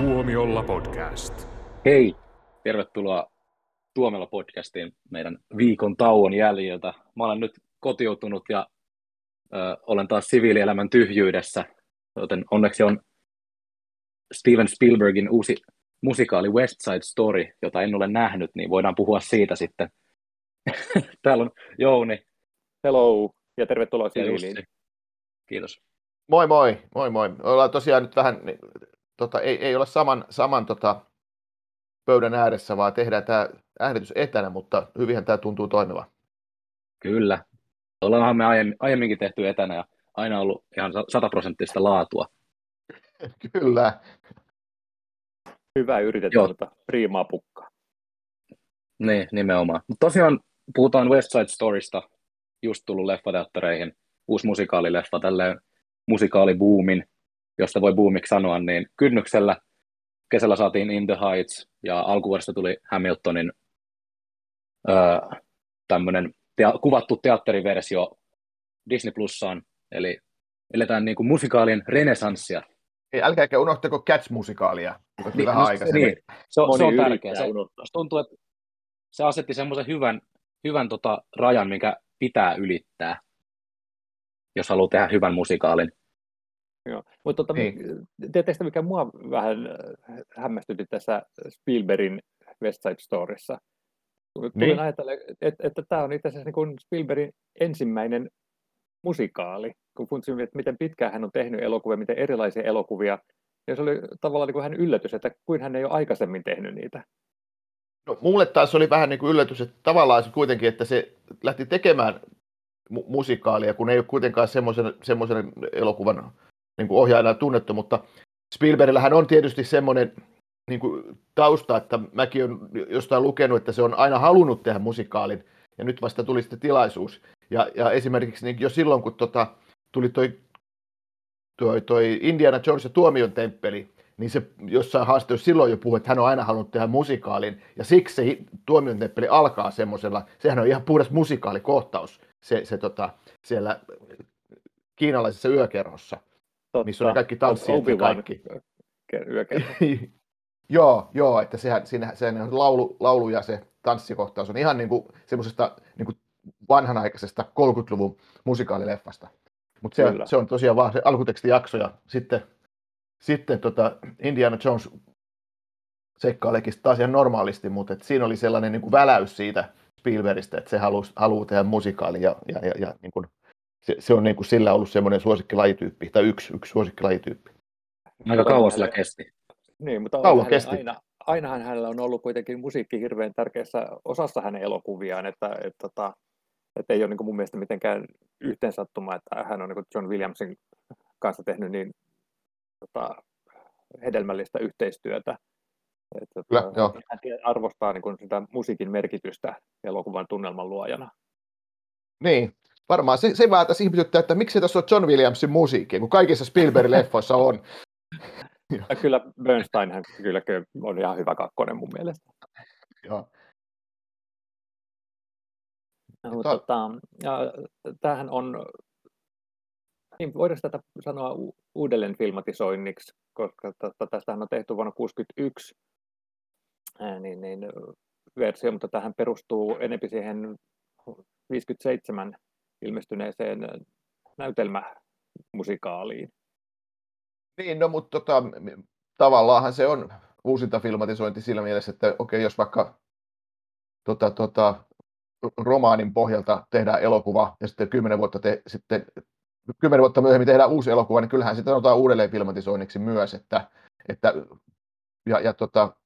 Tuomiolla podcast. Hei, tervetuloa Tuomella podcastiin meidän viikon tauon jäljiltä. Mä olen nyt kotiutunut ja ö, olen taas siviilielämän tyhjyydessä, joten onneksi on Steven Spielbergin uusi musikaali West Side Story, jota en ole nähnyt, niin voidaan puhua siitä sitten. Täällä on Jouni. Hello ja tervetuloa siviiliin. Kiitos. Moi moi, moi moi. Ollaan tosiaan nyt vähän, niin, tota, ei, ei olla saman, saman tota, pöydän ääressä, vaan tehdään tämä äänitys etänä, mutta hyvinhän tämä tuntuu toimivan. Kyllä. Ollaanhan me aiemmin, aiemminkin tehty etänä ja aina ollut ihan sataprosenttista laatua. Kyllä. Hyvä yritetty, Joo. mutta priimaa pukkaa. Niin, nimenomaan. Mutta tosiaan puhutaan West Side Storysta, just tullut leffateattereihin, uusi musikaalileffa, tälleen musikaalibuumin, josta voi boomiksi sanoa, niin kynnyksellä kesällä saatiin In the Heights ja alkuvuodesta tuli Hamiltonin öö, tämmöinen tea- kuvattu teatteriversio Disney Plussaan, eli eletään niin kuin musikaalin renesanssia. Ei, älkääkä unohtako Cats-musikaalia, joka Niin, vähän just- aikaisemmin. niin, se, Moni se on tärkeä. Se, tuntuu, että se asetti semmoisen hyvän, hyvän tota rajan, minkä pitää ylittää, jos haluaa tehdä hyvän musikaalin. Joo. Mutta tota, Niin. tiedättekö te, mikä mua vähän äh, hämmästytti tässä Spielbergin West Side Storyssa? Tulin Niin. ajatella, että, että tämä on itse asiassa niin kuin Spielbergin ensimmäinen musikaali, kun funtsin, että miten pitkään hän on tehnyt elokuvia, miten erilaisia elokuvia. Ja se oli tavallaan niin kuin hän yllätys, että kuin hän ei ole aikaisemmin tehnyt niitä. No, mulle taas oli vähän niin kuin yllätys, että tavallaan se kuitenkin, että se lähti tekemään mu- musikaalia, kun ei ole kuitenkaan semmoisen, semmoisen elokuvan niin kuin ohjaajana tunnettu, mutta Spielbergillähän on tietysti semmoinen niin kuin tausta, että mäkin olen jostain lukenut, että se on aina halunnut tehdä musikaalin, ja nyt vasta tuli sitten tilaisuus. Ja, ja esimerkiksi niin jo silloin, kun tota, tuli toi, toi, toi Indiana Jones ja Tuomion temppeli, niin se jossain haastattelussa silloin jo puhui, että hän on aina halunnut tehdä musikaalin, ja siksi se Tuomion temppeli alkaa semmoisella, sehän on ihan puhdas musikaalikohtaus, se, se tota, siellä kiinalaisessa yökerhossa, Totta. missä on kaikki tanssijat ja kaikki. joo, joo, että sehän, siinä, sehän on laulu, laulu ja se tanssikohtaus on ihan niin kuin semmoisesta niin kuin vanhanaikaisesta 30-luvun musikaalileffasta. Mutta se, Kyllä. se, on tosiaan vaan se alkutekstijakso ja sitten, sitten tota Indiana Jones seikkailekin taas ihan normaalisti, mutta et siinä oli sellainen niin kuin väläys siitä Spielbergistä, että se halusi, haluaa tehdä musikaalin ja, ja, ja, ja niin kuin, se, se, on niin kuin sillä ollut semmoinen suosikkilajityyppi, tai yksi, yksi suosikkilajityyppi. Aika kauan sillä kesti. Niin, mutta Kauan hänellä kesti. Aina, ainahan hänellä on ollut kuitenkin musiikki hirveän tärkeässä osassa hänen elokuviaan, että, että, että, että ei ole niin kuin mun mielestä mitenkään yhteen sattuma, että hän on niin kuin John Williamsin kanssa tehnyt niin tota, hedelmällistä yhteistyötä. Että, Kyllä, tota, joo. hän tie- arvostaa niin kuin sitä musiikin merkitystä elokuvan tunnelman luojana. Niin, varmaan se, se vähän tässä ihmetyttää, että miksi tässä on John Williamsin musiikkia, kun kaikissa Spielbergin leffoissa on. Ja kyllä Bernsteinhän kyllä on ihan hyvä kakkonen mun mielestä. Joo. No, mutta tota, ja, tämähän on, niin voidaanko tätä sanoa uudelleen filmatisoinniksi, koska tota, tästähän on tehty vuonna 1961 ää, niin, niin, versio, mutta tähän perustuu enempi siihen 57 ilmestyneeseen näytelmämusikaaliin. Niin, no mutta tota, tavallaanhan se on uusinta filmatisointi sillä mielessä, että okei, jos vaikka tota, tota, romaanin pohjalta tehdään elokuva ja sitten kymmenen vuotta, te, sitten, kymmenen vuotta myöhemmin tehdään uusi elokuva, niin kyllähän sitä sanotaan uudelleen filmatisoinniksi myös, että, että ja, ja tota,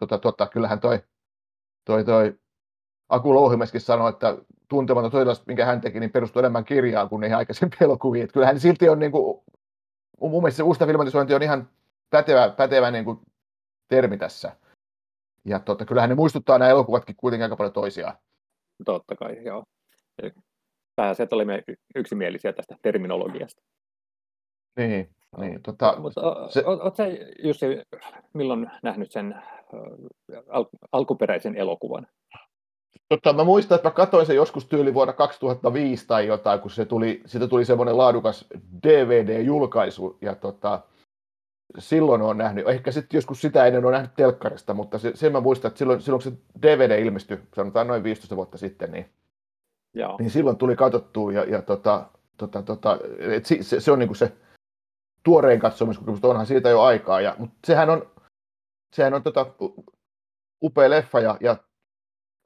tota, tota, kyllähän toi, toi, toi Aku Louhimeskin sanoi, että tuntematon sotilas, minkä hän teki, niin perustuu enemmän kirjaan kuin niihin aikaisempiin elokuviin. Että kyllähän silti on niin kuin, mun mielestä se uusta filmatisointi on ihan pätevä, pätevä niin kuin termi tässä. Ja tota, kyllähän ne muistuttaa nämä elokuvatkin kuitenkin aika paljon toisiaan. Totta kai, joo. Pääasiat olimme y- yksimielisiä tästä terminologiasta. Niin, niin tota, Mutta se- oletko Jussi, milloin nähnyt sen al- alkuperäisen elokuvan? Tota, mä muistan, että mä katsoin sen joskus tyyli vuonna 2005 tai jotain, kun se tuli, siitä tuli semmoinen laadukas DVD-julkaisu. Ja tota, silloin olen nähnyt, ehkä sitten joskus sitä ennen olen nähnyt telkkarista, mutta se, sen mä muistan, että silloin, silloin kun se DVD ilmestyi, sanotaan noin 15 vuotta sitten, niin, Joo. niin silloin tuli katsottua ja, ja tota, tota, tota, et se, se, se, on niin kuin se tuorein katsomiskokemus, onhan siitä jo aikaa, ja, mutta sehän on, sehän on tota, upea leffa ja, ja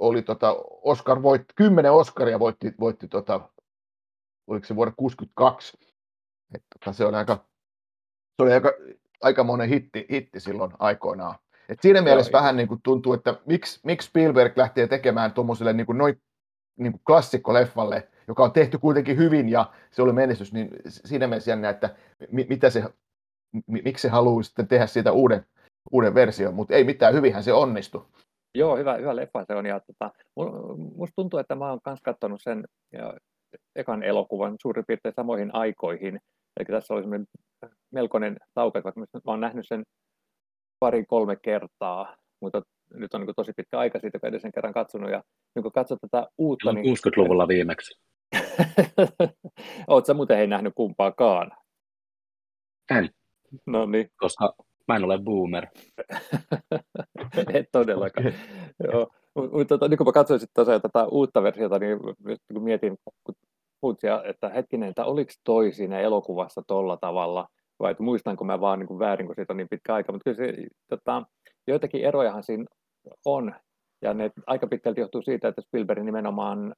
oli tota, Oscar voitti, kymmenen Oscaria voitti, voitti tota, oliko se vuonna 62. Et, tota, se on aika, se oli aika, aika monen hitti, hitti silloin aikoinaan. Et siinä Joo, mielessä vähän niin kuin tuntuu, että miksi, miksi Spielberg lähtee tekemään tuommoiselle niin noin niin kuin klassikkoleffalle, joka on tehty kuitenkin hyvin ja se oli menestys, niin siinä mielessä jännä, että mi, mitä se, mi, miksi se haluaa sitten tehdä siitä uuden, uuden version, mutta ei mitään, hyvinhän se onnistui. Joo, hyvä, hyvä leffa se on. Ja, tota, musta tuntuu, että mä oon myös katsonut sen ja, ekan elokuvan suurin piirtein samoihin aikoihin. Eli tässä oli melkoinen tauko, vaikka mä oon nähnyt sen pari-kolme kertaa, mutta nyt on niin tosi pitkä aika siitä, kun edellisen kerran katsonut. Ja niin kun katsot tätä uutta... niin... 60-luvulla viimeksi. Oletko muuten ei nähnyt kumpaakaan? En. No niin. Koska Mä en ole boomer. Et todellakaan. Joo. Mutta tota, niin kun mä katsoin tosiaan tätä uutta versiota, niin kun mietin, kun puhutsia, että hetkinen, että oliko toi siinä elokuvassa tolla tavalla, vai että muistanko mä vaan niin kuin väärin, kun siitä on niin pitkä aika, mutta kyllä se, tota, joitakin erojahan siinä on, ja ne aika pitkälti johtuu siitä, että Spielberg nimenomaan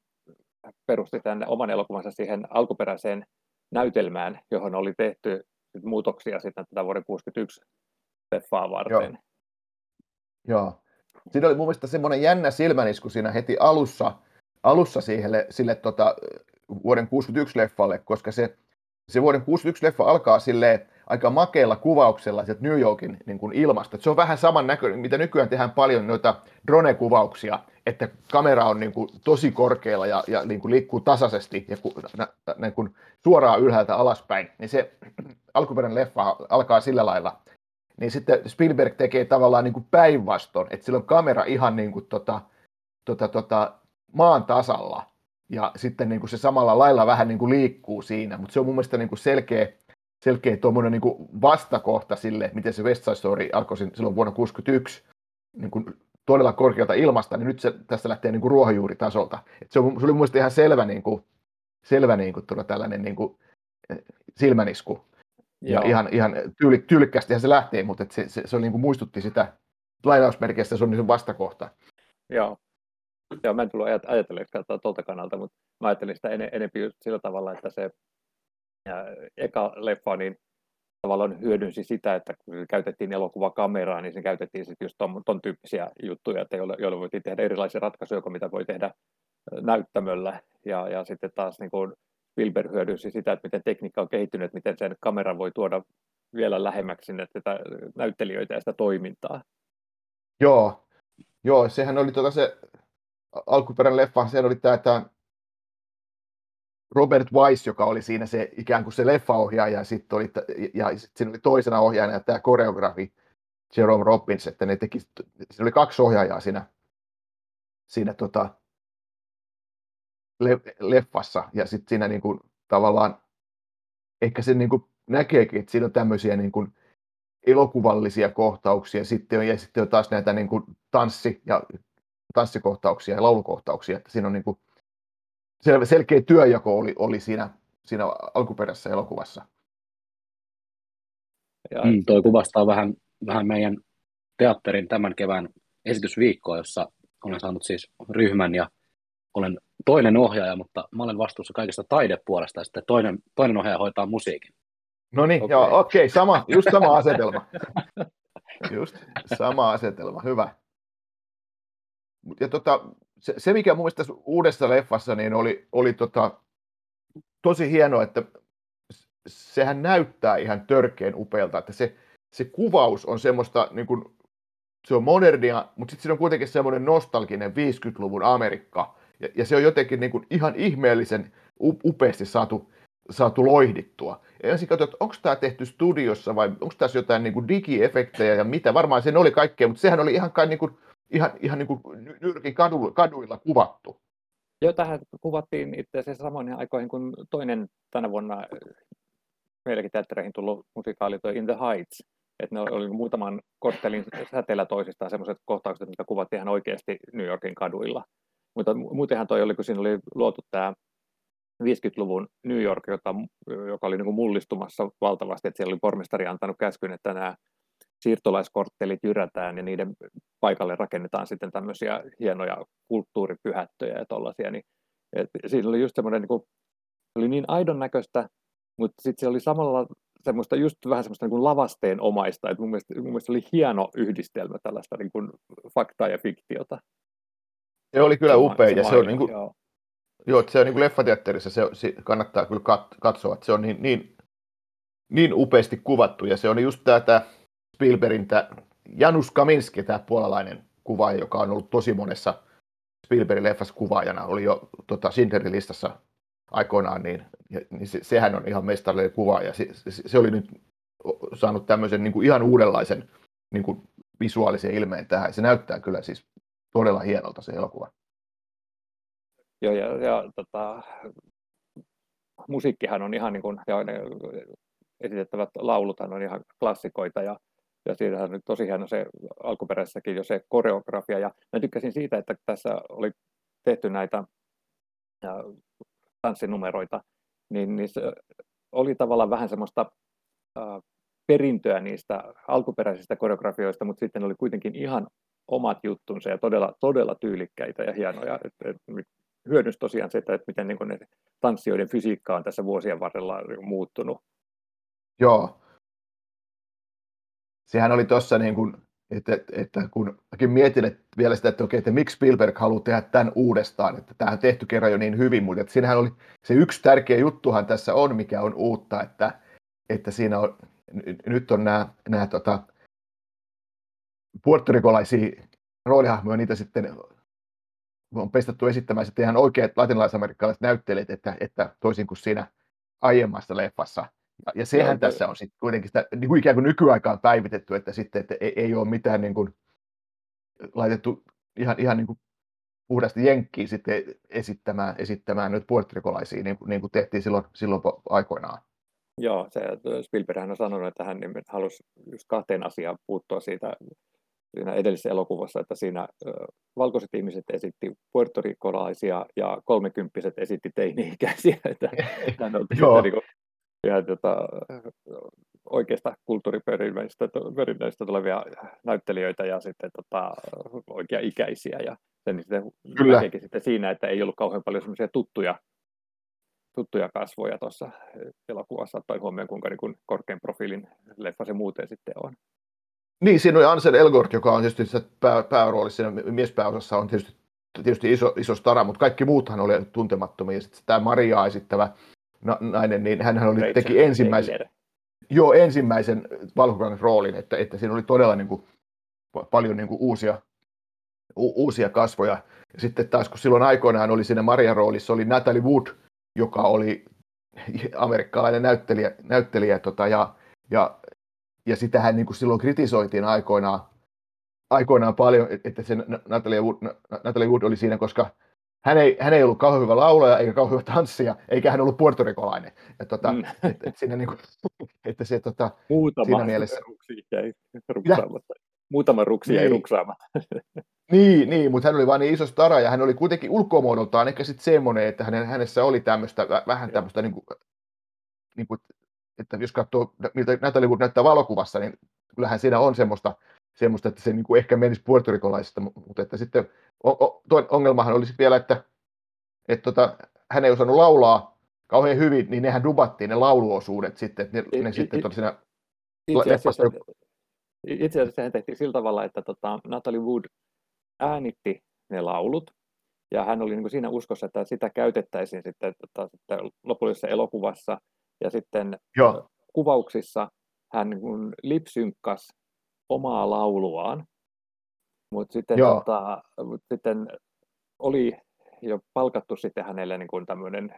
perusti tämän oman elokuvansa siihen alkuperäiseen näytelmään, johon oli tehty muutoksia sitten tätä vuoden 1961 leffaa varten. Joo. Joo. Siinä oli mun mielestä semmoinen jännä silmänisku siinä heti alussa, alussa sille, sille tota, vuoden 61 leffalle, koska se, se vuoden 61 leffa alkaa sille aika makealla kuvauksella sieltä New Yorkin niin kuin ilmasta. Se on vähän saman näköinen, mitä nykyään tehdään paljon noita drone-kuvauksia, että kamera on niin kuin tosi korkealla ja, ja niin kuin liikkuu tasaisesti ja niin kuin suoraan ylhäältä alaspäin. Niin se alkuperäinen leffa alkaa sillä lailla, niin sitten Spielberg tekee tavallaan niin kuin päinvastoin, että sillä on kamera ihan niin kuin tota, tota, tota, maan tasalla, ja sitten niin kuin se samalla lailla vähän niin kuin liikkuu siinä, mutta se on mun mielestä niin kuin selkeä, selkeä tuommoinen niin kuin vastakohta sille, miten se West Side Story alkoi silloin vuonna 1961 niin kuin todella korkealta ilmasta, niin nyt se tässä lähtee niin kuin ruohonjuuritasolta. Et se, on, se oli mun mielestä ihan selvä, niin kuin, selvä niin kuin, tällainen niin kuin, eh, silmänisku ja ihan, ihan tyyli, tyylikkästihän se lähtee, mutta se, se, se oli niin kuin muistutti sitä lainausmerkeistä, se on niin vastakohta. Joo. Joo, mä en tullut ajatelleeksi tuolta kannalta, mutta mä ajattelin sitä en, enemmän just sillä tavalla, että se ja, eka leffa niin tavallaan hyödynsi sitä, että kun käytettiin elokuvakameraa, niin se käytettiin sitten just ton, ton tyyppisiä juttuja, että joilla, joilla voitiin tehdä erilaisia ratkaisuja kuin mitä voi tehdä näyttämöllä. Ja, ja sitten taas niin kuin Wilber hyödynsi sitä, että miten tekniikka on kehittynyt, että miten sen kameran voi tuoda vielä lähemmäksi sinne tätä näyttelijöitä ja sitä toimintaa. Joo, Joo sehän oli tuota se alkuperäinen leffa, se oli tämä, tämä Robert Weiss, joka oli siinä se ikään kuin se leffaohjaaja, ja sitten oli, ja sit siinä oli toisena ohjaajana tämä koreografi Jerome Robbins, että ne teki, siinä oli kaksi ohjaajaa siinä, siinä tota, le, leffassa, ja sitten siinä niin kuin, tavallaan ehkä se niin kuin näkeekin, että siinä on tämmöisiä niin kuin, elokuvallisia kohtauksia, sitten on, ja sitten on taas näitä niin kuin, tanssi- ja tanssikohtauksia ja laulukohtauksia, että siinä on niin kuin, sel, selkeä työjako oli, oli siinä, siinä alkuperäisessä elokuvassa. Ja... Mm, toi kuvastaa vähän, vähän meidän teatterin tämän kevään esitysviikkoa, jossa olen saanut siis ryhmän ja olen toinen ohjaaja, mutta mä olen vastuussa kaikesta taidepuolesta ja sitten toinen, toinen ohjaaja hoitaa musiikin. No niin, okay. joo, okei, okay, sama, just sama asetelma. Just sama asetelma, hyvä. Ja tota, se, se, mikä mun tässä uudessa leffassa niin oli, oli tota, tosi hienoa, että sehän näyttää ihan törkeen upealta, että se, se kuvaus on semmoista, niin kuin, se on modernia, mutta sitten siinä on kuitenkin semmoinen nostalginen 50-luvun Amerikka, ja, ja se on jotenkin niin kuin ihan ihmeellisen upeasti saatu, saatu loihdittua. Ja ensin katsoin, että onko tämä tehty studiossa vai onko tässä jotain niin kuin digiefektejä ja mitä. Varmaan sen oli kaikkea, mutta sehän oli ihan kai niin kuin, ihan, ihan niin kuin nyrkin kaduilla, kaduilla kuvattu. Joo, tähän kuvattiin itse asiassa samoin aikoihin kuin toinen tänä vuonna meilläkin teattereihin tullut musikaali toi In the Heights, että ne oli muutaman korttelin säteellä toisistaan semmoiset kohtaukset, mitä kuvattiin ihan oikeasti New Yorkin kaduilla. Mutta muutenhan toi oli, kun siinä oli luotu tämä 50-luvun New York, jota, joka oli niin kuin mullistumassa valtavasti, että siellä oli pormestari antanut käskyn, että nämä siirtolaiskorttelit jyrätään ja niiden paikalle rakennetaan sitten tämmöisiä hienoja kulttuuripyhättöjä ja tollaisia, niin et siinä oli just semmoinen, niin kuin, oli niin aidon näköistä, mutta sitten se oli samalla semmoista just vähän semmoista niin kuin lavasteen omaista, että mun mielestä, mun mielestä oli hieno yhdistelmä tällaista niin kuin faktaa ja fiktiota. Se oli kyllä upea, se ja se on niin kuin, joo. joo. se on niin kuin leffateatterissa, se, se kannattaa kyllä kat, katsoa, että se on niin, niin, niin upeasti kuvattu, ja se on just tämä Spielbergin tämä Janus Kaminski, tämä puolalainen kuvaaja, joka on ollut tosi monessa Spielbergin leffassa kuvaajana, oli jo tota, Schindlerin listassa aikoinaan, niin, ja, niin se, sehän on ihan mestarillinen kuvaaja. Se, se, se oli nyt saanut tämmöisen niin kuin ihan uudenlaisen niin kuin visuaalisen ilmeen tähän. Se näyttää kyllä siis todella hienolta se elokuva. Joo, ja, ja tota, musiikkihan on ihan niin kuin, ja ne esitettävät lauluthan on ihan klassikoita, ja ja siinähän on tosi hieno se alkuperäisessäkin jo se koreografia. Ja mä tykkäsin siitä, että tässä oli tehty näitä tanssinumeroita, niin, niin se oli tavallaan vähän semmoista äh, perintöä niistä alkuperäisistä koreografioista, mutta sitten oli kuitenkin ihan omat juttunsa ja todella, todella tyylikkäitä ja hienoja. Et, et, hyödynsi tosiaan se, että, miten niin ne tanssijoiden fysiikka on tässä vuosien varrella muuttunut. Joo, sehän oli tuossa niin että, että kun mäkin mietin että vielä sitä, että okei, että miksi Spielberg haluaa tehdä tämän uudestaan, että tämähän on tehty kerran jo niin hyvin, mutta että siinähän oli se yksi tärkeä juttuhan tässä on, mikä on uutta, että, että siinä on, nyt on nämä, nämä tota, puertorikolaisia roolihahmoja, niitä sitten on pestetty esittämään. Sitten ihan oikeat latinalaisamerikkalaiset näyttelijät, että, että toisin kuin siinä aiemmassa leffassa, ja, ja sehän Joo, tässä on sitten kuitenkin sitä niin kuin ikään kuin nykyaikaan päivitetty, että sitten että ei, ei ole mitään niin kuin, laitettu ihan, ihan niin kuin puhdasti jenkkiin sitten esittämään, esittämään nyt puertorikolaisia, niin, niin kuin tehtiin silloin, silloin aikoinaan. Joo, se Spielberg on sanonut, että hän halusi just kahteen asiaan puuttua siitä siinä edellisessä elokuvassa, että siinä valkoiset ihmiset esitti puertorikolaisia ja kolmekymppiset esitti teini-ikäisiä. Että on niin kuin, ihan tota, oikeasta kulttuuriperinnöistä tulevia näyttelijöitä ja sitten tota, oikea-ikäisiä. Ja sen sitten Kyllä. sitten siinä, että ei ollut kauhean paljon semmoisia tuttuja, tuttuja kasvoja tuossa elokuvassa, tai huomioon kuinka niin kuin korkean profiilin leffa se muuten sitten on. Niin, siinä oli Ansel Elgort, joka on tietysti pää, pääroolissa, siinä miespääosassa on tietysti, tietysti iso, iso stara, mutta kaikki muuthan oli tuntemattomia. Sitten tämä Mariaa esittävä nainen, niin hän oli, teki ensimmäisen, joo, ensimmäisen valkokangas roolin, että, että siinä oli todella niin kuin, paljon niin kuin uusia, u, uusia kasvoja. Ja sitten taas kun silloin aikoinaan oli siinä Maria roolissa, oli Natalie Wood, joka oli amerikkalainen näyttelijä, näyttelijä tota, ja, ja, ja sitähän niin kuin silloin kritisoitiin aikoinaan, aikoinaan paljon, että se Natalie Wood, Natalie Wood oli siinä, koska hän ei, hän ei ollut kauhean hyvä laulaja eikä kauhean hyvä tanssija, eikä hän ollut puertorikolainen. Ja tota, mm. et, et siinä niinku, että se tota, Muutama siinä mielessä... ruksi jäi ruksaamatta. Muutama ruksi niin. jäi ruksaamatta. niin, niin, mutta hän oli vain niin iso stara ja hän oli kuitenkin ulkomuodoltaan ehkä sitten semmoinen, että hänen, hänessä oli tämmöistä, vähän tämmöistä, niin kuin, niin kuin, että jos katsoo, miltä Natalie Wood näyttää valokuvassa, niin kyllähän siinä on semmoista, semmoista että se niin kuin ehkä menisi puertorikolaisesta, mutta että sitten ongelmahan olisi vielä, että, että tota, hän ei osannut laulaa kauhean hyvin, niin nehän dubattiin ne lauluosuudet sitten, että ne, ne it, sitten it, siinä itse asiassa, itse asiassa sehän tehtiin sillä tavalla, että tota, Natalie Wood äänitti ne laulut, ja hän oli niin kuin siinä uskossa, että sitä käytettäisiin sitten, tota, sitten lopullisessa elokuvassa, ja sitten Joo. kuvauksissa hän niin lipsynkkas omaa lauluaan, mutta sitten, tota, mut sitten oli jo palkattu sitten hänelle niin kuin tämmöinen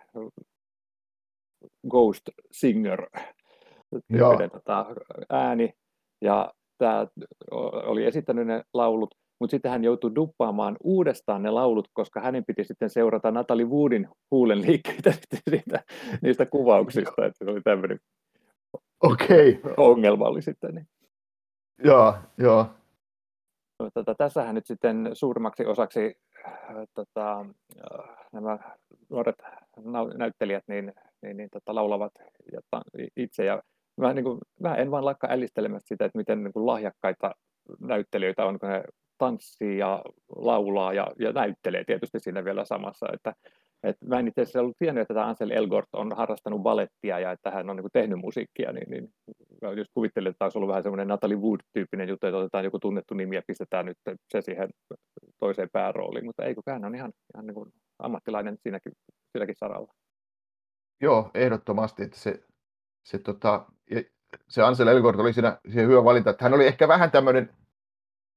ghost singer. Tota, ääni, ja tämä oli esittänyt ne laulut, mutta sitten hän joutui duppaamaan uudestaan ne laulut, koska hänen piti sitten seurata Natalie Woodin huulen liikkeitä siitä, niistä kuvauksista, että se oli tämmöinen okay. ongelma oli sitten. Niin. Joo, joo. Tota, tässähän nyt sitten suurimmaksi osaksi tota, nämä nuoret näyttelijät niin, niin, niin tota, laulavat itse. Ja mä, niin kuin, mä en vaan lakka ällistelemästä sitä, että miten niin kuin lahjakkaita näyttelijöitä on, kun ne tanssii ja laulaa ja, ja näyttelee tietysti siinä vielä samassa. Että, et mä en itse asiassa ollut tiennyt, että tämä Ansel Elgort on harrastanut balettia ja että hän on niin tehnyt musiikkia, niin, niin mä just kuvittelin, että tämä olisi ollut vähän semmoinen Natalie Wood-tyyppinen juttu, että otetaan joku tunnettu nimi ja pistetään nyt se siihen toiseen päärooliin, mutta ei hän on ihan, ihan niin kuin ammattilainen siinäkin, silläkin saralla. Joo, ehdottomasti, että se, se, tota, se Ansel Elgort oli siinä, siinä hyvä valinta, että hän oli ehkä vähän tämmöinen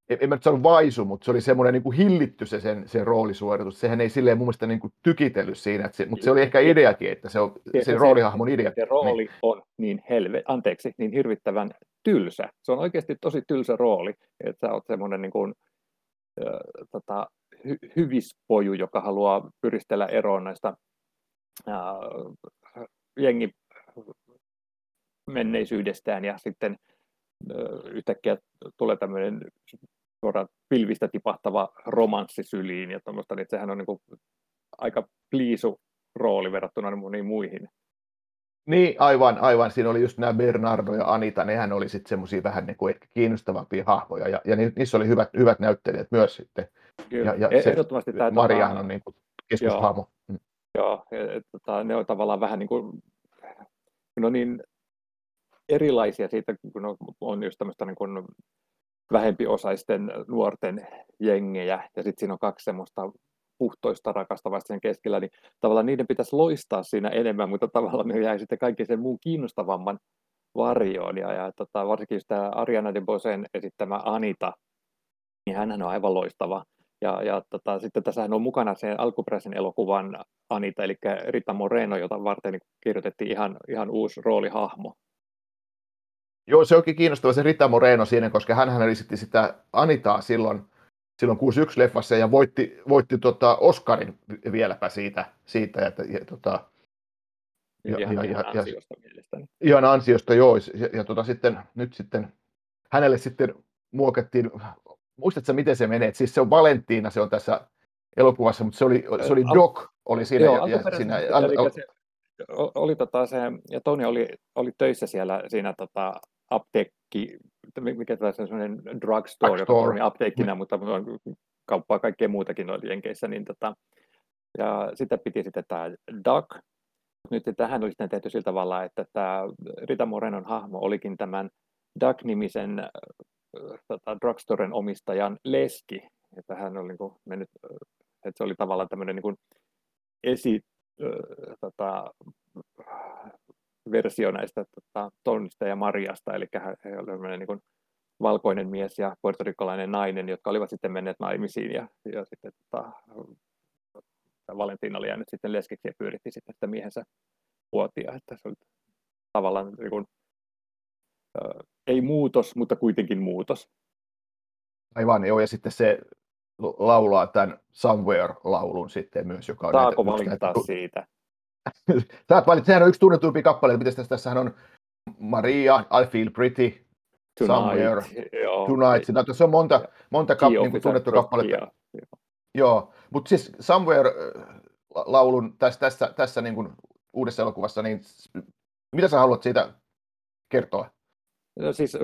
en mä nyt sanonut vaisu, mutta se oli semmoinen niin kuin hillitty se sen, sen roolisuoritus. Sehän ei silleen mun mielestä niin kuin tykitellyt siinä, että se, mutta se oli ehkä ideakin, että se on se, se roolihahmon idea. Se rooli niin. on niin helve, anteeksi, niin hirvittävän tylsä. Se on oikeasti tosi tylsä rooli, että sä oot semmoinen niin kuin, äh, tota, hy, hyvispoju, joka haluaa pyristellä eroon näistä äh, jengi menneisyydestään ja sitten yhtäkkiä tulee tämmöinen suoraan pilvistä tipahtava romanssi syliin ja tuommoista, niin sehän on niin kuin aika pliisu rooli verrattuna moniin muihin. Niin, aivan, aivan. Siinä oli just nämä Bernardo ja Anita, nehän oli sitten semmoisia vähän niin kuin ehkä kiinnostavampia hahmoja, ja, ja niissä oli hyvät, hyvät näyttelijät myös sitten. Kyllä. Ja, ja se, ehdottomasti tämä... Mariahan on niin kuin keskushahmo. Joo, mm. joo et, tota, ne on tavallaan vähän niin kuin, no niin erilaisia siitä, kun on, on just tämmöistä niin kuin vähempiosaisten nuorten jengejä, ja sitten siinä on kaksi semmoista puhtoista rakastavasta sen keskellä, niin tavallaan niiden pitäisi loistaa siinä enemmän, mutta tavallaan ne jäi sitten kaikki sen muun kiinnostavamman varjoon. Ja, ja tota, varsinkin tämä Ariana DeBosen esittämä Anita, niin hän on aivan loistava. Ja, ja tota, sitten tässä on mukana sen alkuperäisen elokuvan Anita, eli Rita Moreno, jota varten kirjoitettiin ihan, ihan uusi roolihahmo. Joo, se onkin kiinnostava se Rita Moreno siinä, koska hän esitti sitä Anitaa silloin, silloin 61-leffassa ja voitti, voitti tota Oscarin vieläpä siitä. siitä ja, ja, tota, ja, ihan, ja, ihan ja, ansiosta mielestäni. Ihan ansiosta, joo. Ja, ja tota, sitten, nyt sitten hänelle sitten muokattiin, muistatko miten se menee? Siis se on Valentina, se on tässä elokuvassa, mutta se oli, se oli Doc, oli siinä. Joo, ja, ja siinä al, al, se, oli tota se, ja Tony oli, oli töissä siellä siinä tota, apteekki, mikä tämä on sellainen drugstore, joka toimii apteekkina, mutta on kauppaa kaikkea muutakin noilla Jenkeissä, niin tota, ja sitä piti sitten tämä Duck. Nyt tähän oli sitten tehty sillä tavalla, että tämä Rita Morenon hahmo olikin tämän Duck-nimisen äh, tota, drugstoren omistajan leski. Että hän oli niin kuin mennyt, että se oli tavallaan tämmöinen niin kuin esi, äh, tota, versio näistä tota, Tonista ja Mariasta, eli he olivat niin valkoinen mies ja puertorikolainen nainen, jotka olivat sitten menneet naimisiin ja, ja sitten tota, Valentina oli jäänyt sitten leskeksi ja pyöritti sitten sitä miehensä vuotia, että se oli tavallaan niin kuin, äh, ei muutos, mutta kuitenkin muutos. Aivan, joo, ja sitten se laulaa tämän Somewhere-laulun sitten myös, joka on Saako näitä, valittaa näitä, siitä? Sä valitsit, sehän on yksi tunnetuimpia kappaleita, miten tässä, tässähän on Maria, I Feel Pretty, Tonight, Somewhere, joo. Tonight. Siinä, se on monta, monta kap, niin kuin tunnettu kappaletta. Joo, mutta siis Somewhere-laulun tässä, tässä, tässä niin kuin uudessa elokuvassa, niin mitä sä haluat siitä kertoa? No siis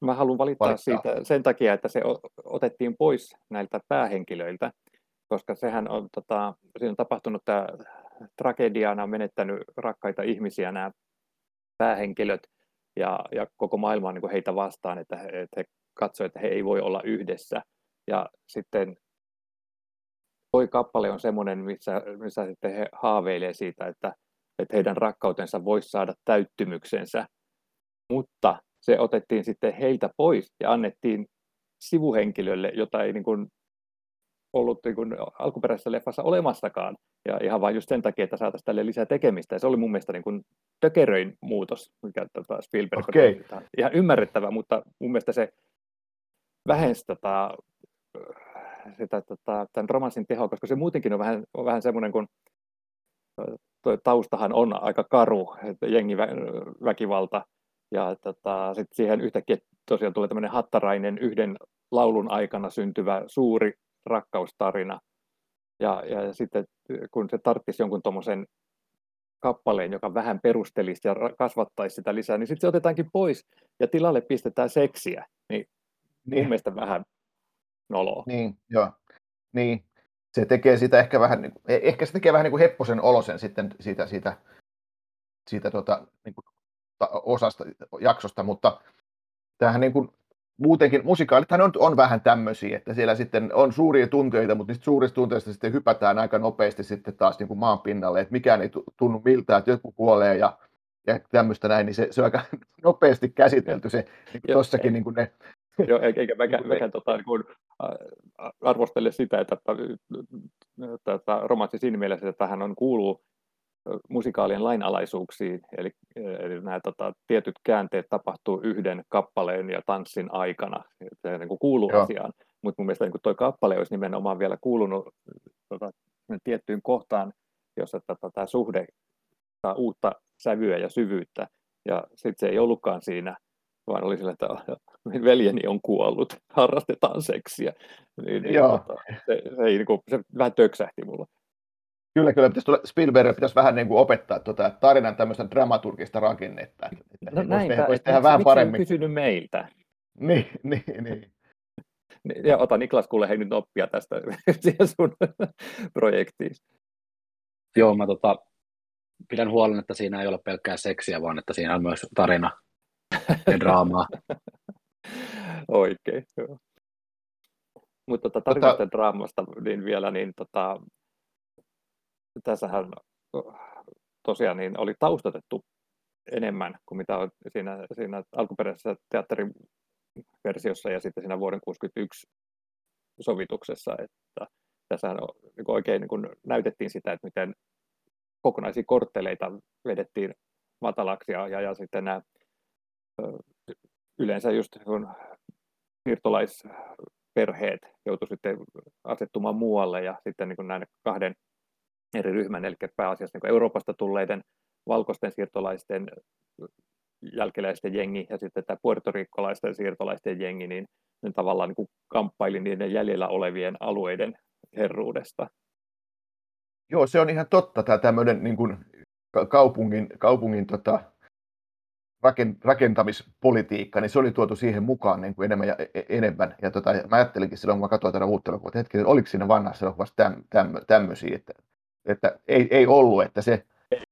mä haluan valittaa, valittaa siitä sen takia, että se otettiin pois näiltä päähenkilöiltä, koska sehän on, tota, siinä on tapahtunut tämä tragediana menettänyt rakkaita ihmisiä nämä päähenkilöt ja, ja koko maailma on niin heitä vastaan, että he, että he katsoivat, että he ei voi olla yhdessä. Ja sitten toi kappale on semmoinen, missä, missä sitten he haaveilee siitä, että, että heidän rakkautensa voisi saada täyttymyksensä, mutta se otettiin sitten heiltä pois ja annettiin sivuhenkilölle, jota ei niin kuin ollut niin kuin alkuperäisessä leffassa olemassakaan. Ja ihan vain just sen takia, että saataisiin tälle lisää tekemistä. Ja se oli mun mielestä niin kuin tökeröin muutos, mikä tota Spielberg okay. on ihan ymmärrettävä, mutta mun mielestä se vähensi tota, sitä, tota, tämän romanssin tehoa, koska se muutenkin on vähän, on vähän semmoinen, kun taustahan on aika karu, että jengiväkivalta, ja tota, sitten siihen yhtäkkiä tosiaan tulee tämmöinen hattarainen yhden laulun aikana syntyvä suuri rakkaustarina. Ja, ja sitten kun se tarttisi jonkun tuommoisen kappaleen, joka vähän perustelisi ja kasvattaisi sitä lisää, niin sitten se otetaankin pois ja tilalle pistetään seksiä. Niin, niin. mun mielestä vähän noloa. Niin, joo. Niin, se tekee sitä ehkä vähän, niin e- ehkä se tekee vähän niin kuin hepposen olosen sitten siitä, siitä, siitä tota, niin kuin, osasta, jaksosta, mutta tämähän niin kuin, muutenkin musikaalithan on, on vähän tämmöisiä, että siellä sitten on suuria tunteita, mutta niistä suurista tunteista sitten hypätään aika nopeasti sitten taas niin kuin maan pinnalle, että mikään ei tunnu miltään, että joku kuolee ja, ja tämmöistä näin, niin se, se on aika nopeasti käsitelty se, niin kuin tossakin niin kuin ne. Joo, eikä mäkään, mäkään tota, niin kuin, arvostele sitä, että, että, että, että romanssi siinä mielessä, että tähän on kuuluu musikaalien lainalaisuuksiin, eli, eli nämä tota, tietyt käänteet tapahtuu yhden kappaleen ja tanssin aikana, se niin kuin kuuluu Joo. asiaan, mutta mun mielestä niin tuo kappale olisi nimenomaan vielä kuulunut tota, tiettyyn kohtaan, jossa tota, tämä suhde saa uutta sävyä ja syvyyttä, ja sitten se ei ollutkaan siinä, vaan oli sillä, että veljeni on kuollut, harrastetaan seksiä. Niin, niin, Joo. Tota, se, se, ei, niin kuin, se vähän töksähti mulla. Kyllä, kyllä. Pitäisi tulla, Spielberg pitäisi vähän niin kuin opettaa tuota tarinan tämmöistä dramaturgista rakennetta. Että no näin, tehdä, voisi tehdä vähän paremmin. kysynyt meiltä? Niin, niin, niin. Ja ota Niklas kuule hei nyt oppia tästä sun projektiin. Joo, mä tota, pidän huolen, että siinä ei ole pelkkää seksiä, vaan että siinä on myös tarina ja draamaa. Oikein, joo. Mutta tota, tarinasta tota... draamasta niin vielä, niin tota, tässähän tosiaan niin oli taustatettu enemmän kuin mitä on siinä, siinä alkuperäisessä teatterin versiossa ja sitten siinä vuoden 1961 sovituksessa, että tässä niin oikein niin kuin näytettiin sitä, että miten kokonaisia kortteleita vedettiin matalaksi ja, ja, ja sitten nämä yleensä just kun siirtolaisperheet joutuivat sitten asettumaan muualle ja sitten niin näiden kahden eri ryhmän, eli pääasiassa niin Euroopasta tulleiden valkoisten siirtolaisten jälkeläisten jengi ja sitten tämä puertorikkolaisten siirtolaisten jengi, niin ne tavallaan niin kamppaili niiden jäljellä olevien alueiden herruudesta. Joo, se on ihan totta, tämä tämmöinen niin kuin kaupungin, kaupungin tota, rakentamispolitiikka, niin se oli tuotu siihen mukaan niin kuin enemmän ja e, e, enemmän. Ja tota, mä ajattelinkin silloin, kun mä katsoin tätä uutta elokuvaa, että hetki, että oliko siinä vanhassa elokuvassa täm, täm, tämmöisiä, että, että ei, ei ollut, että se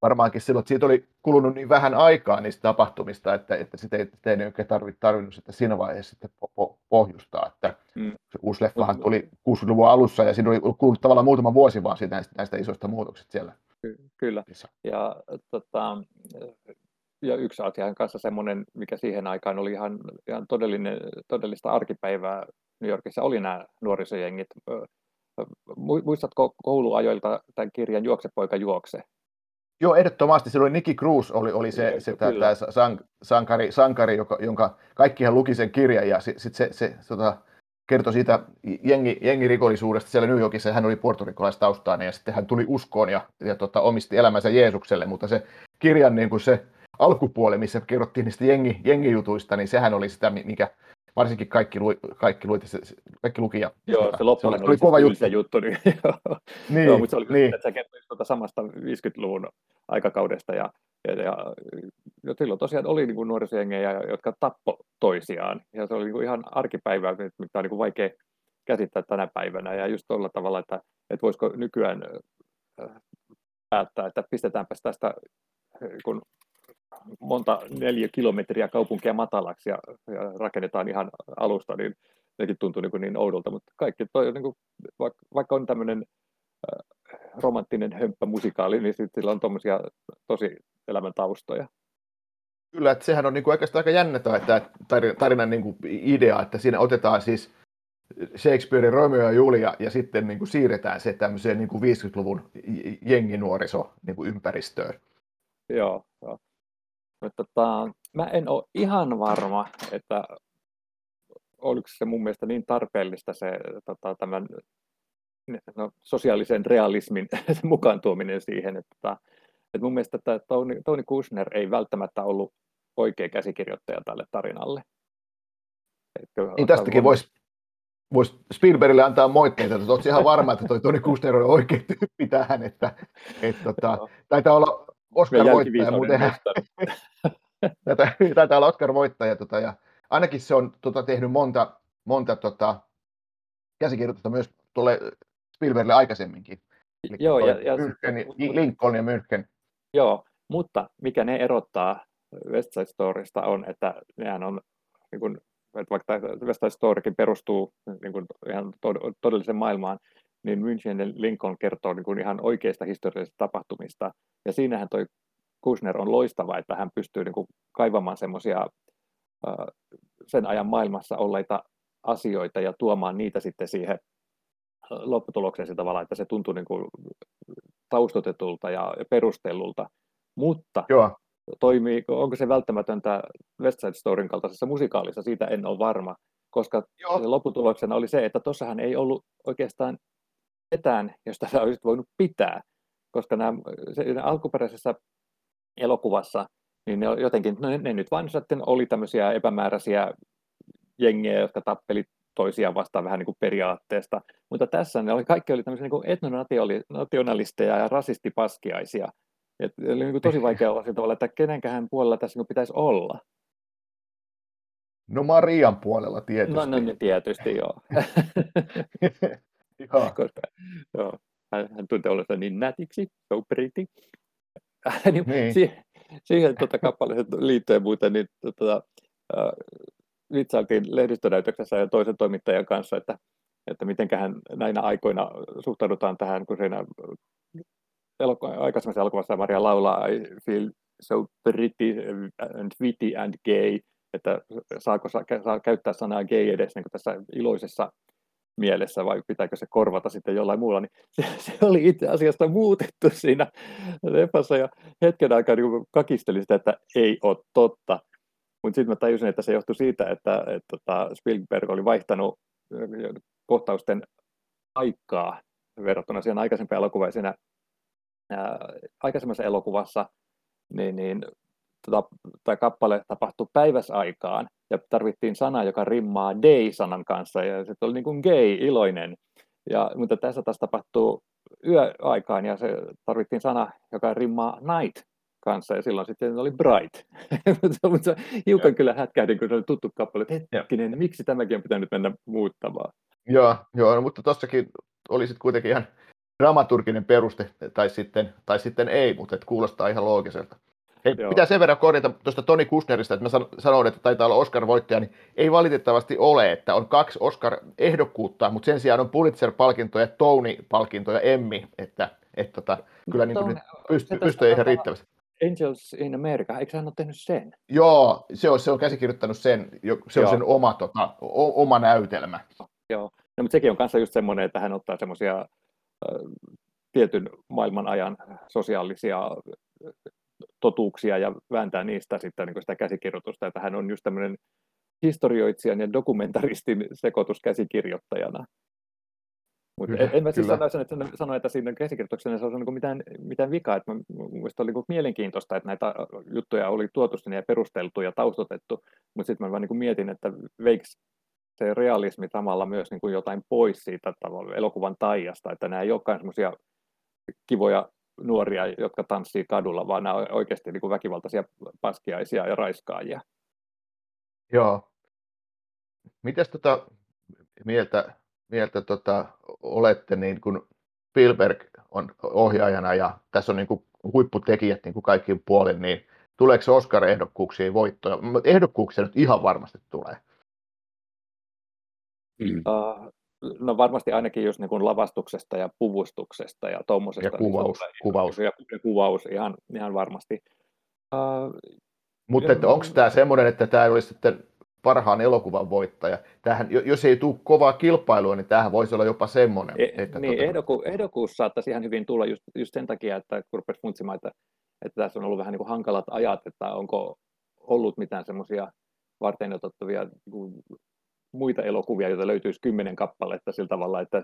varmaankin silloin, että siitä oli kulunut niin vähän aikaa niistä tapahtumista, että, että sitä ei, sitä ei oikein tarvinnut, tarvinnut sitten siinä vaiheessa sitten po, po, pohjustaa, että mm. se uusi leffahan tuli 60-luvun alussa ja siinä oli kulunut tavallaan muutama vuosi vaan siitä näistä, näistä isoista muutoksista siellä. Kyllä, ja tota, ja yksi asia kanssa semmoinen, mikä siihen aikaan oli ihan, ihan todellinen, todellista arkipäivää New Yorkissa, oli nämä nuorisojengit. Muistatko kouluajoilta tämän kirjan Juoksepoika juokse? Joo, ehdottomasti. Silloin Nicky Cruz oli, oli se, se tämä sank, sankari, sankari joka, jonka kaikkihan luki sen kirjan ja sitten sit se, se, se tota, kertoi siitä jengi, jengirikollisuudesta siellä New Yorkissa. Hän oli portorikkolaistaustainen ja sitten hän tuli uskoon ja, ja tota, omisti elämänsä Jeesukselle, mutta se kirjan niin kuin se alkupuoli, missä kerrottiin niistä jengi, jengijutuista, niin sehän oli sitä, mikä varsinkin kaikki, lui, kaikki, luit, kaikki luki. Ja, joo, se loppujen oli, oli kova juttu. juttu niin, niin, joo, mutta se oli niin. että sä kertoit tuota samasta 50-luvun aikakaudesta ja, ja, ja, ja silloin tosiaan oli niin nuorisojengejä, jotka tappo toisiaan ja se oli niin kuin ihan arkipäivää, mitä on niin kuin vaikea käsittää tänä päivänä ja just tuolla tavalla, että, että voisiko nykyään päättää, että pistetäänpä tästä kun monta neljä kilometriä kaupunkia matalaksi ja, ja rakennetaan ihan alusta, niin nekin tuntuu niin, niin oudolta, mutta kaikki toi, niin kuin, vaikka, vaikka on tämmöinen äh, romanttinen hömppämusikaali, niin sitten sillä on tuommoisia tosi elämän taustoja. Kyllä, että sehän on niin kuin oikeastaan aika jännä tämä tarinan niin kuin idea, että siinä otetaan siis Shakespearein Romeo ja Julia ja sitten niin kuin siirretään se tämmöiseen niin kuin 50-luvun jenginuoriso niin kuin ympäristöön. Joo, joo. Mutta tota, mä en ole ihan varma, että oliko se mun mielestä niin tarpeellista se tota, tämän no, sosiaalisen realismin mukaan tuominen siihen, että, tota, että mun mielestä että Tony, Tony Kushner ei välttämättä ollut oikea käsikirjoittaja tälle tarinalle. Niin tästäkin voisi vois Spielbergille antaa moitteita, että oletko ihan varma, että toi Toni Kuster on oikein tyyppi tähän, että, että tota, taitaa olla Oscar-voittaja, mutta taitaa olla Oscar-voittaja, tota, ja ainakin se on tota, tehnyt monta, monta tota, käsikirjoitusta myös tuolle Spielbergille aikaisemminkin. Eli Joo, ja, ja, München, Lincoln ja München. Joo, mutta mikä ne erottaa West Side Storysta on, että nehän on, niin kuin, että vaikka West Side Storykin perustuu niin kuin ihan todelliseen maailmaan, niin München ja Lincoln kertoo niin kuin ihan oikeista historiallisista tapahtumista. Ja siinähän toi Kushner on loistava, että hän pystyy niin kuin kaivamaan semmoisia sen ajan maailmassa olleita asioita ja tuomaan niitä sitten siihen lopputulokseen sillä tavalla, että se tuntuu niin kuin taustotetulta ja perustellulta, mutta Joo. toimii, onko se välttämätöntä West Side Storyn kaltaisessa musikaalissa, siitä en ole varma, koska Joo. lopputuloksena oli se, että tuossahan ei ollut oikeastaan ketään, josta sä olisit voinut pitää, koska nämä, se, alkuperäisessä elokuvassa, niin ne jotenkin, no ne, ne nyt vain sitten oli tämmöisiä epämääräisiä jengejä, jotka tappeli toisiaan vastaan vähän niin kuin periaatteesta. Mutta tässä ne oli, kaikki oli tämmöisiä niin etnonationalisteja ja rasistipaskiaisia. Et oli niin kuin tosi vaikea olla tavalla, että kenenkähän puolella tässä niin pitäisi olla. No Marian puolella tietysti. No, no niin tietysti, joo. joo. Koska, joo. Hän, hän tuntee olleensa niin nätiksi, so pretty. niin, niin. Siihen, siihen tuota, kappaleeseen liittyen muuten, niin tuota, äh, vitsailtiin lehdistönäytöksessä ja toisen toimittajan kanssa, että, että mitenköhän näinä aikoina suhtaudutaan tähän, kun siinä eloku- aikaisemmassa elokuvassa Maria laulaa I feel so pretty and witty and gay, että saako saa, saa käyttää sanaa gay edes niin tässä iloisessa mielessä vai pitääkö se korvata sitten jollain muulla, niin se, se oli itse asiassa muutettu siinä leffassa ja hetken aikaa niin kakistelin sitä, että ei ole totta. Mutta sitten mä tajusin, että se johtui siitä, että, että, että tota Spielberg oli vaihtanut kohtausten aikaa verrattuna siihen aikaisempaan elokuvaan. Siinä ää, aikaisemmassa elokuvassa niin, niin, tota, tämä kappale tapahtui päiväsaikaan ja tarvittiin sana, joka rimmaa day-sanan kanssa ja se oli niin kuin gay, iloinen. Ja, mutta tässä taas tapahtuu yöaikaan ja se tarvittiin sana, joka rimmaa night kanssa, ja silloin sitten oli Bright. mutta hiukan kyllä hätkähdin, kun se oli tuttu kappale, että hetkinen, miksi tämäkin on pitänyt mennä muuttamaan? Joo, joo no, mutta tuossakin oli sitten kuitenkin ihan dramaturginen peruste, tai sitten, tai sitten ei, mutta et kuulostaa ihan loogiselta. Hei, pitää sen verran korjata tuosta Toni Kusnerista, että mä sanoin, että taitaa olla Oscar-voittaja, niin ei valitettavasti ole, että on kaksi Oscar-ehdokkuutta, mutta sen sijaan on Pulitzer-palkinto ja Tony-palkinto ja Emmy, että, että tota, kyllä niin kuin pystyy, pystyy ihan riittävästi. Angels in America, eikö hän ole tehnyt sen? Joo, se on, se on käsikirjoittanut sen, se on Joo. sen oma, tota, o, oma näytelmä. Joo, no, mutta sekin on kanssa just semmoinen, että hän ottaa semmoisia äh, tietyn maailman ajan sosiaalisia totuuksia ja vääntää niistä sitten niin sitä käsikirjoitusta, että hän on just tämmöinen historioitsijan ja dokumentaristin sekoitus käsikirjoittajana. Mutta en, en mä siis sanoisi, että, sano, että siinä käsikirjoituksessa se on niin mitään, mitään vikaa. Että mielestäni oli niin mielenkiintoista, että näitä juttuja oli tuotu sinne ja perusteltu ja taustotettu, mutta sitten mä vaan niin mietin, että veikö se realismi samalla myös niin kuin jotain pois siitä tavalla, elokuvan taijasta, että nämä ei olekaan semmoisia kivoja nuoria, jotka tanssii kadulla, vaan nämä on oikeasti niin kuin väkivaltaisia paskiaisia ja raiskaajia. Joo. Mitäs tota mieltä mieltä tota, olette, niin kun Spielberg on ohjaajana ja tässä on niin kuin huipputekijät niin kuin kaikkiin puolin, niin tuleeko se Oscar-ehdokkuuksiin voittoja? Ehdokkuuksia nyt ihan varmasti tulee. Mm. Uh, no varmasti ainakin just niin kuin lavastuksesta ja puvustuksesta ja tuommoisesta. Ja kuvaus. Niin kuvaus. Ja, ja kuvaus ihan, ihan varmasti. Uh, Mutta onko tämä semmoinen, että tämä olisi sitten parhaan elokuvan voittaja. Tämähän, jos ei tule kovaa kilpailua, niin tämähän voisi olla jopa semmoinen. E, että niin, tuota... ehdoku, ehdokkuus saattaisi ihan hyvin tulla just, just sen takia, että kun funtsimaan, että, että tässä on ollut vähän niin kuin hankalat ajat, että onko ollut mitään semmoisia varten otettavia niin muita elokuvia, joita löytyisi kymmenen kappaletta sillä tavalla, että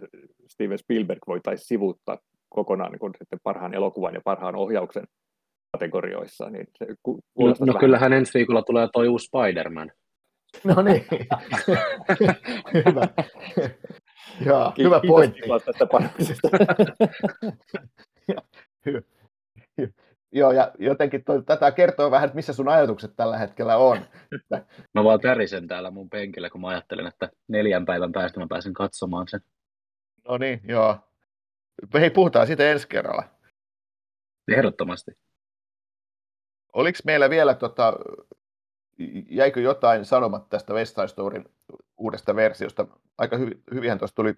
Steven Spielberg voitaisiin sivuuttaa kokonaan niin sitten parhaan elokuvan ja parhaan ohjauksen kategorioissa. Niin se no, no kyllähän ensi viikolla tulee tuo uusi Spider-Man. No niin. hyvä. Joo, Ki- hyvä pointti. Tästä panoksesta. Hy- hy- Joo, ja jotenkin toi, tätä kertoo vähän, että missä sun ajatukset tällä hetkellä on. Mä vaan tärisen täällä mun penkillä, kun mä ajattelin, että neljän päivän päästä mä pääsen katsomaan sen. No niin, joo. Hei, puhutaan siitä ensi kerralla. Ehdottomasti. Oliko meillä vielä, tota, jäikö jotain sanomatta tästä West Side Storyn uudesta versiosta? Aika hy, hyvinhän tuosta tuli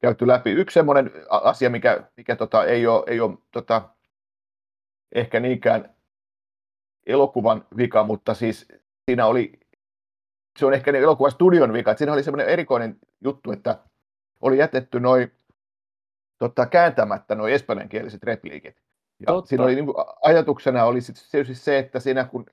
käyty läpi. Yksi semmoinen asia, mikä, mikä tota, ei ole, ei ole tota, ehkä niinkään elokuvan vika, mutta siis siinä oli, se on ehkä elokuvan studion vika, että siinä oli semmoinen erikoinen juttu, että oli jätetty noin tota, kääntämättä noin espanjankieliset repliikit. Ja Totta. siinä oli niin kuin, ajatuksena oli sit, se, siis se, että siinä kun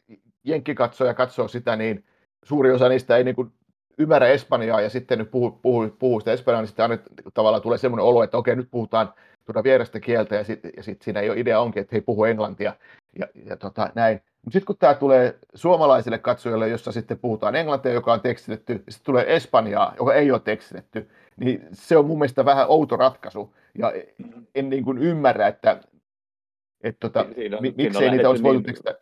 jenkkikatsoja katsoo sitä, niin suuri osa niistä ei niin kuin, ymmärrä espanjaa ja sitten nyt puhuu, puhuu, puhuu sitä espanjaa, niin sitten aina tavallaan tulee semmoinen olo, että okei, nyt puhutaan tuota vierestä kieltä ja sitten ja sit siinä ei ole idea onkin, että he puhu englantia ja, ja tota, näin. Mutta sitten kun tämä tulee suomalaisille katsojille, jossa sitten puhutaan englantia, joka on tekstitetty, sitten tulee espanjaa, joka ei ole tekstitetty, niin se on mun mielestä vähän outo ratkaisu. Ja en niin kuin ymmärrä, että, että tota, Siinä on- mi, siinä on miksei niitä olisi voitu niin- tekstitä.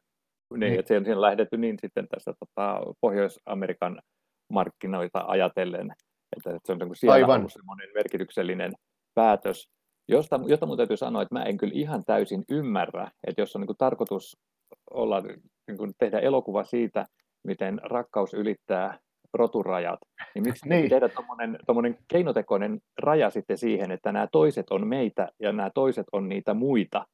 Niin, Niin. että siinä, on lähdetty niin sitten tässä tota, Pohjois-Amerikan markkinoita ajatellen, että, se on niin siellä Aivan. ollut semmoinen merkityksellinen päätös, josta, jota mun täytyy sanoa, että mä en kyllä ihan täysin ymmärrä, että jos on niin kuin tarkoitus olla, niin kuin tehdä elokuva siitä, miten rakkaus ylittää roturajat, niin miksi Niin. tehdä tuommoinen keinotekoinen raja sitten siihen, että nämä toiset on meitä ja nämä toiset on niitä muita,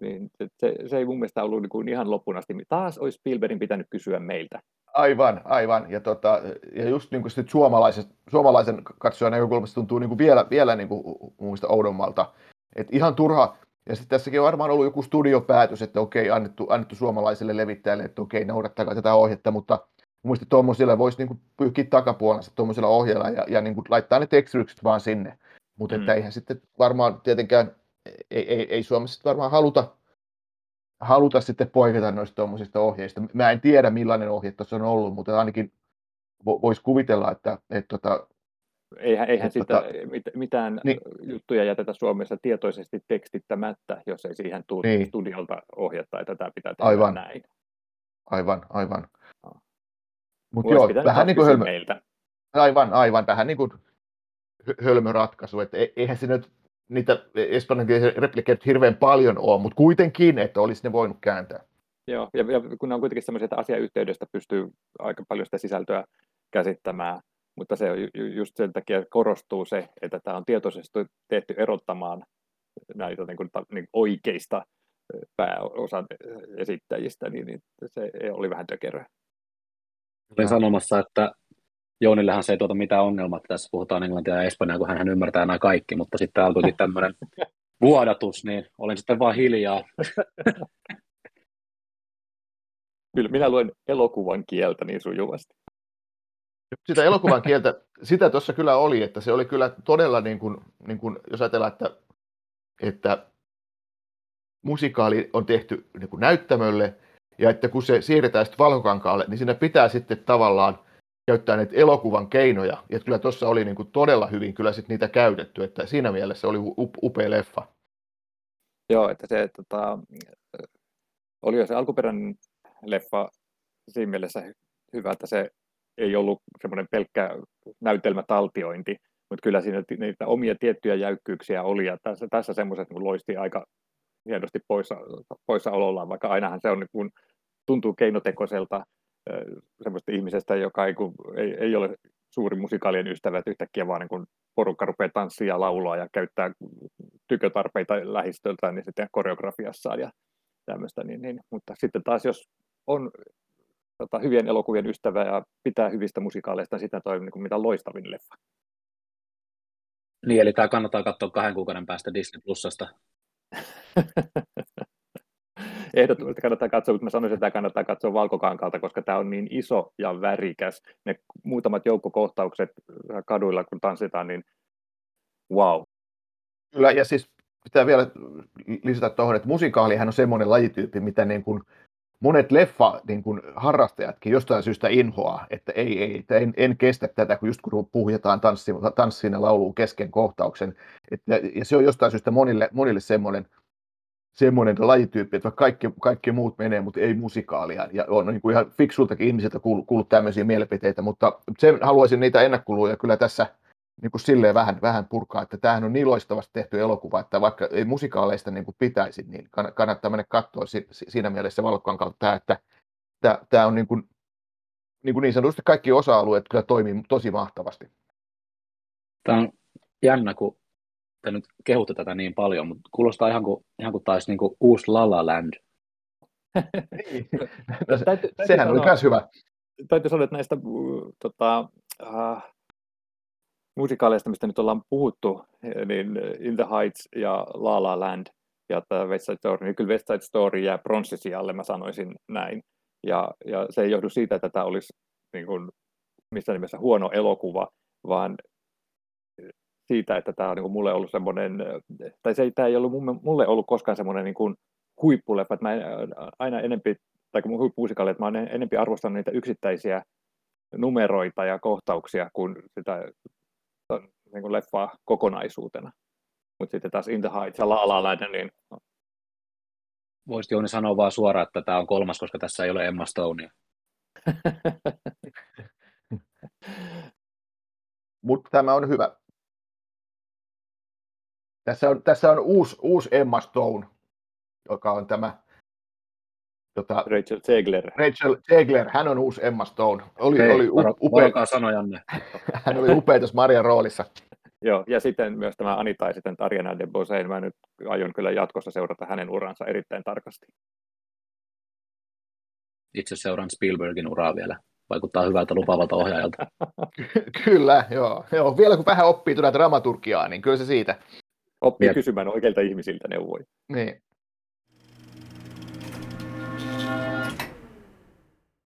niin se, se, ei mun mielestä ollut niin kuin ihan loppuun asti. Taas olisi Spielbergin pitänyt kysyä meiltä. Aivan, aivan. Ja, tota, ja just niin kuin sit suomalaisen, suomalaisen katsojan näkökulmasta tuntuu niin kuin vielä, vielä niin kuin mun mielestä oudommalta. Et ihan turha, ja sitten tässäkin on varmaan ollut joku studiopäätös, että okei, annettu, annettu suomalaisille levittäjille, että okei, noudattakaa tätä ohjetta, mutta mielestä tuommoisilla voisi niin pyyhkiä takapuolensa tuommoisilla ohjeilla ja, ja niin kuin laittaa ne tekstitykset vaan sinne. Mutta Mm. eihän sitten varmaan tietenkään, ei, ei, ei Suomessa varmaan haluta, haluta sitten poiketa noista tuommoisista ohjeista. Mä en tiedä, millainen ohje tuossa on ollut, mutta ainakin voisi kuvitella, että, että tota, Eihän, eihän sitä, tota- mit, mitään Niin. juttuja jätetä Suomessa tietoisesti tekstittämättä, jos ei siihen tule Niin. studiolta ohjetta, että tämä pitää tehdä Aivan. näin. aivan, aivan. Joo. Mutta joo, vähän niin kuin hölmö, meiltä. aivan, aivan, vähän niin kuin hö- hölmö ratkaisu, että e- eihän se nyt niitä espanjankielisiä replikeitä hirveän paljon ole, mutta kuitenkin, että olisi ne voinut kääntää. Joo, ja, ja kun ne on kuitenkin sellaisia, että asiayhteydestä pystyy aika paljon sitä sisältöä käsittämään, mutta se on ju- ju- just sen takia korostuu se, että tämä on tietoisesti tehty erottamaan näitä niin kuin, niin oikeista pääosan esittäjistä, niin, niin se oli vähän tökeröä. Olin sanomassa, että Joonillehan se ei tuota mitään ongelmaa, että tässä puhutaan englantia ja espanjaa, kun hän ymmärtää nämä kaikki, mutta sitten alkoikin tämmöinen vuodatus, niin olin sitten vaan hiljaa. Kyllä minä luen elokuvan kieltä niin sujuvasti. Sitä elokuvan kieltä, sitä tuossa kyllä oli, että se oli kyllä todella, niin kuin, niin kuin, jos ajatellaan, että, että musikaali on tehty niin kuin näyttämölle, ja että kun se siirretään sitten valkokankaalle, niin siinä pitää sitten tavallaan käyttää näitä elokuvan keinoja, ja kyllä tuossa oli niin kuin todella hyvin kyllä sit niitä käytetty, että siinä mielessä oli up- upea leffa. Joo, että se tota, oli jo se alkuperäinen leffa siinä mielessä hy- hyvä, että se ei ollut semmoinen pelkkä näytelmätaltiointi, mutta kyllä siinä niitä omia tiettyjä jäykkyyksiä oli, ja tässä, tässä semmoiset niin loisti aika hienosti poissa, poissaolollaan, vaikka ainahan se on niin kuin, tuntuu keinotekoiselta semmoista ihmisestä, joka ei, kun, ei, ei ole suuri musikaalien ystävä, että yhtäkkiä vaan niin kun porukka rupeaa tanssia ja laulaa ja käyttää tykötarpeita lähistöltään niin sitten koreografiassaan ja tämmöistä, niin, niin, mutta sitten taas jos on tota, hyvien elokuvien ystävä ja pitää hyvistä musikaaleista, niin sitten toi on niin mitä loistavin leffa. Niin, eli tämä kannattaa katsoa kahden kuukauden päästä Disney Plusasta. Ehdottomasti kannattaa katsoa, mutta mä sanoisin, että tämä kannattaa katsoa valkokankaalta, koska tämä on niin iso ja värikäs. Ne muutamat joukkokohtaukset kaduilla, kun tanssitaan, niin wow. Kyllä, ja siis pitää vielä lisätä tuohon, että musikaalihan on semmoinen lajityyppi, mitä niin kuin monet leffa niin kuin harrastajatkin jostain syystä inhoaa, että ei, ei, että en, en kestä tätä, kun just kun puhutaan tanssiin, tanssiin ja lauluun kesken kohtauksen. Että, ja se on jostain syystä monille, monille semmoinen, semmoinen lajityyppi, että kaikki, kaikki muut menee, mutta ei musikaalia. Ja on niin kuin ihan fiksultakin ihmisiltä kuullut, kuullut tämmöisiä mielipiteitä, mutta sen haluaisin niitä ennakkoluja kyllä tässä niin kuin silleen vähän, vähän purkaa, että tämähän on niin loistavasti tehty elokuva, että vaikka ei musikaaleista niin kuin pitäisi, niin kannattaa mennä katsoa siinä mielessä valokkaan kautta, että tämä, on niin, kuin, niin, kuin niin sanotusti kaikki osa-alueet kyllä toimii tosi mahtavasti. Tämä on jännä, kun te nyt kehutte tätä niin paljon, mutta kuulostaa ihan kuin, ihan kuin taisi niin kuin uusi La La Land. Niin. no, täytyy, sehän oli myös hyvä. Täytyy sanoa, että näistä uh, tota, uh, musikaaleista, mistä nyt ollaan puhuttu, niin In the Heights ja La La Land ja tämä West Side Story, niin kyllä West Side Story jää pronssisijalle, mä sanoisin näin. Ja, ja se ei johdu siitä, että tämä olisi niin kuin, missään nimessä huono elokuva, vaan siitä, että tämä on niin kuin mulle ollut semmoinen, tai se ei, tämä ei ollut mulle ollut koskaan semmoinen niin kuin huippuleffa, että mä en, aina enempi, tai kun huippumusikaali, että mä olen enempi arvostanut niitä yksittäisiä numeroita ja kohtauksia kuin sitä niin kuin leffaa kokonaisuutena. Mutta sitten taas In the Heights ja La La Land, niin... No. Voisi Jouni sanoa vaan suoraan, että tämä on kolmas, koska tässä ei ole Emma Stonea. Mutta tämä on hyvä. Tässä on, tässä on uusi, uusi Emma Stone, joka on tämä Tota, Rachel Zegler. Rachel Zegler, hän on uusi Emma Stone. Oli, Hei, oli upea. sanojanne. hän oli upea tässä Marian roolissa. Joo, ja sitten myös tämä Anita ja sitten Tarjana de Bosein. Mä nyt aion kyllä jatkossa seurata hänen uransa erittäin tarkasti. Itse seuraan Spielbergin uraa vielä. Vaikuttaa hyvältä lupaavalta ohjaajalta. kyllä, joo. joo. Vielä kun vähän oppii tuota dramaturgiaa, niin kyllä se siitä. Oppii ja... kysymään oikeilta ihmisiltä neuvoja. Niin.